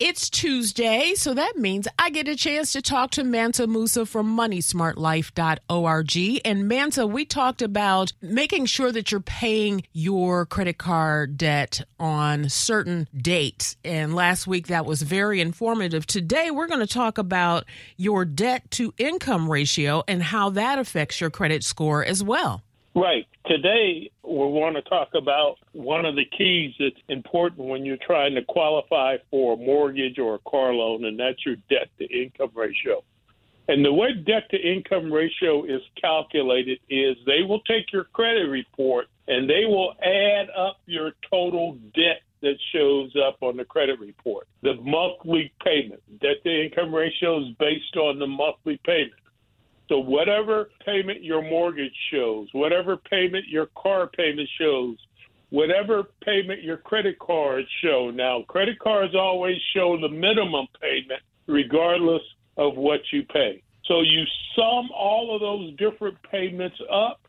It's Tuesday, so that means I get a chance to talk to Mansa Musa from MoneySmartLife.org. And Mansa, we talked about making sure that you're paying your credit card debt on certain dates. And last week that was very informative. Today we're going to talk about your debt to income ratio and how that affects your credit score as well. Right. Today, we want to talk about one of the keys that's important when you're trying to qualify for a mortgage or a car loan, and that's your debt to income ratio. And the way debt to income ratio is calculated is they will take your credit report and they will add up your total debt that shows up on the credit report. The monthly payment. Debt to income ratio is based on the monthly payment. So whatever payment your mortgage shows, whatever payment your car payment shows, whatever payment your credit cards show. Now, credit cards always show the minimum payment regardless of what you pay. So you sum all of those different payments up.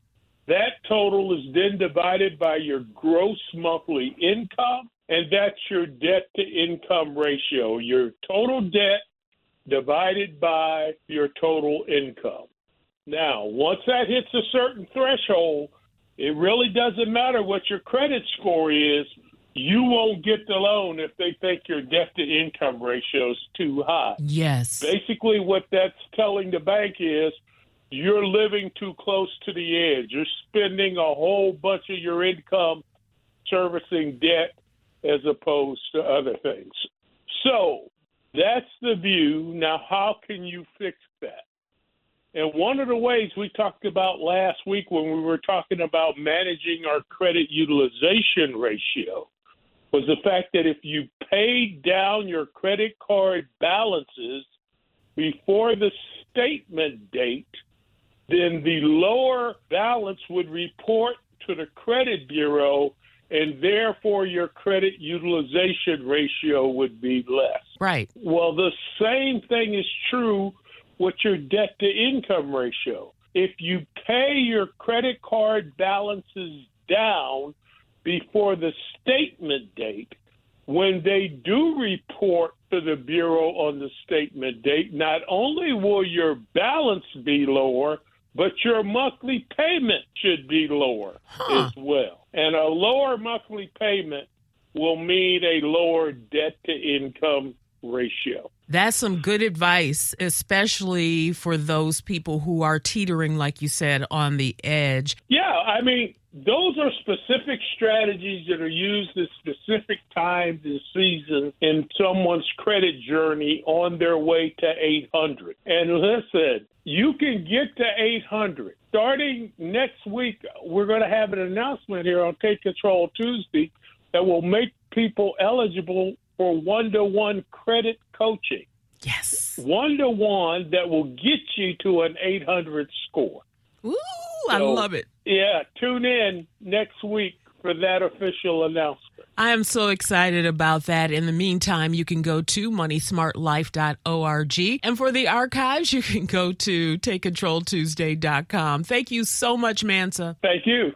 That total is then divided by your gross monthly income, and that's your debt to income ratio, your total debt divided by your total income. Now, once that hits a certain threshold, it really doesn't matter what your credit score is. You won't get the loan if they think your debt to income ratio is too high. Yes. Basically, what that's telling the bank is you're living too close to the edge. You're spending a whole bunch of your income servicing debt as opposed to other things. So that's the view. Now, how can you fix that? And one of the ways we talked about last week when we were talking about managing our credit utilization ratio was the fact that if you paid down your credit card balances before the statement date, then the lower balance would report to the credit bureau and therefore your credit utilization ratio would be less. Right. Well, the same thing is true with your debt to income ratio. If you pay your credit card balances down before the statement date, when they do report to the Bureau on the statement date, not only will your balance be lower, but your monthly payment should be lower huh. as well. And a lower monthly payment will mean a lower debt to income ratio. That's some good advice, especially for those people who are teetering, like you said, on the edge. Yeah, I mean, those are specific strategies that are used at specific times and seasons in someone's credit journey on their way to 800. And listen, you can get to 800. Starting next week, we're going to have an announcement here on Take Control Tuesday that will make people eligible for one to one credit coaching. Yes. One to one that will get you to an 800 score. Ooh, so, I love it. Yeah, tune in next week for that official announcement. I am so excited about that. In the meantime, you can go to moneysmartlife.org. And for the archives, you can go to takecontroltuesday.com. Thank you so much, Mansa. Thank you.